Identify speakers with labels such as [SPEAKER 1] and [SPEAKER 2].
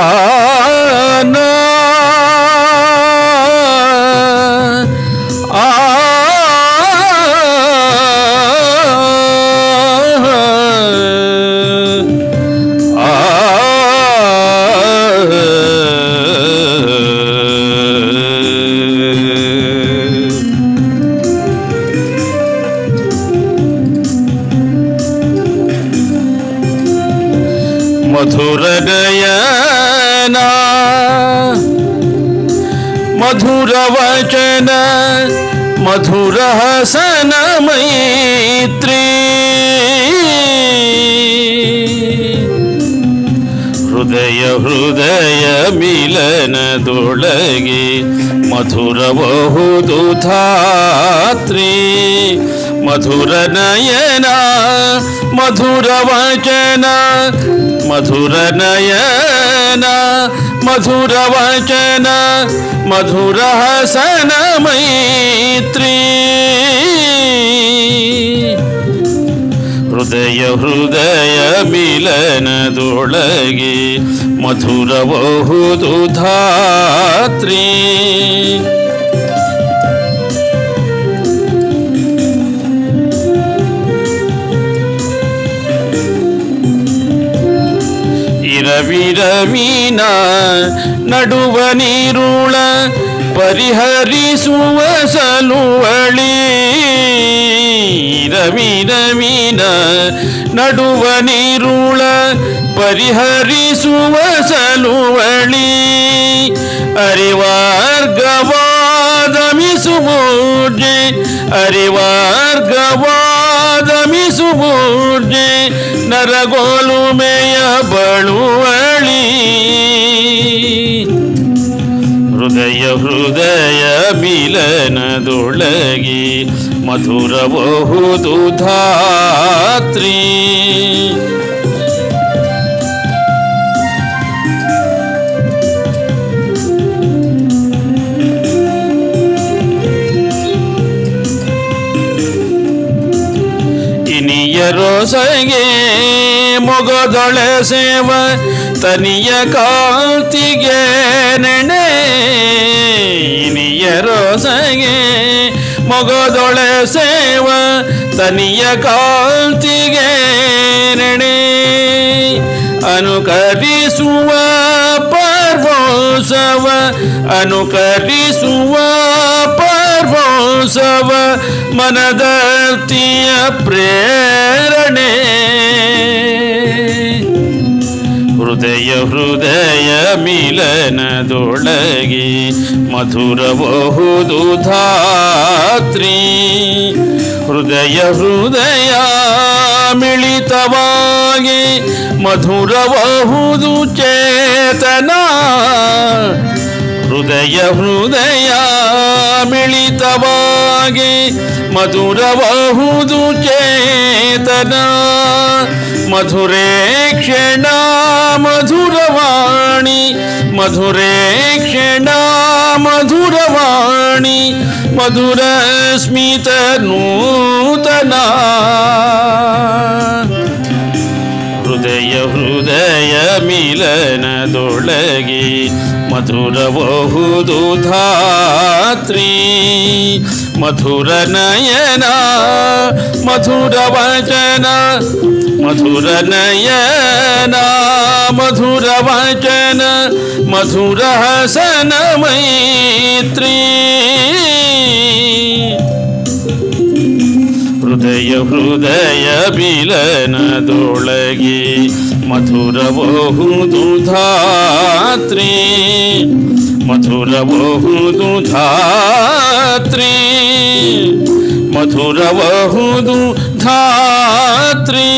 [SPEAKER 1] ஆனா मधुर गया मधुर वचन, मधुर हसन मैत्री। हृदय हृदय मिलन दुड़गे मधुर बहु दुधात्री। मधुर नयना, मधुर वचन ಮಧುರ ನಯನ ಮಧುರ ವಚನ ಮಧುರ ಹಸನ ಮೈತ್ರಿ ಹೃದಯ ಹೃದಯ ಮಿಲನದೊಳಗೆ ಮಧುರಬಹುದು ಧಾತ್ರಿ ಇರವಿರವಿನ ನಡುವ ನೀರುಳ ಪರಿಹರಿಸುವ ಸಲುವಳಿ. ರವಿರವಿನ ನಡುವ ನೀರುಳ ಪರಿಹರಿಸುವ ಸಲುವಳಿ. ಅರಿವಾರ್ಗವಾದಮಿಸುವೂರ್ಜೆ ನರಗೋಲು ಮೇಯ ಬಳುವಳಿ. ಹೃದಯ ಹೃದಯ ಮಿಲನದೊಳಗಿ ಮಧುರಬಹುದು ಧಾತ್ರಿ ಇನಿಯ ಮುಗದೊಳೆ ಸೇವ ತನಿಯ ಕಾಂತಿಗೆ ನೆಣೆ. ಇನಿಯ ರೋಸಗೆ ಮೊಗದೊಳೆ ಸೇವ ತನಿಯ ಕಾಂತಿಗೆ ನೆಣೆ. ಅನುಕರಿಸುವ ಪರ್ವೋತ್ಸವ ಅನುಕರಿಸುವ ಪರ್ವೋತ್ಸವ, ಮನದರ್ತಿಯ ಪ್ರೇರಣೆ ಹೃದಯ ಹೃದಯ ಮಿಲನದೊಳಗಿ ಮಧುರಬಹುದು ಧಾತ್ರಿ. ಹೃದಯ ಹೃದಯ ಮಿಳಿತವಾಗಿ ಮಧುರಬಹುದು ಚೇತನ. ಹೃದಯ ಹೃದಯ ಮಿಳಿತವಾಗಿ ಮಧುರಬಹುದು ಚೇತನ ಮಧುರೇ ಕ್ಷಣ ಮಧುರವಾಣಿ ಮಧುರೇ ಕ್ಷಣ ಮಧುರವಾಣಿ ಮಧುರ ಸ್ಮಿತ ನೂತನ ಹೃದಯ ಹೃದಯ ಮಿಲನದೊಳಗೆ ಮಧುರಬಹುದು ಧಾತ್ರಿ ಮಧುರ ನಯನ ಮಧುರ ವಚನ ಮಧುರ ನಯನ ಮಧುರ ವಚನ ಮಧುರ ಹಸನ ಮೈತ್ರಿ ಹೃದಯ ಹೃದಯ ಬಿಲನದೊಳಗೆ ಮಧುರಬಹುದು ಧಾತ್ರಿ ಮಧುರಬಹುದು ಧಾತ್ರಿ ಮಧುರವಹುದು ಧಾತ್ರಿ.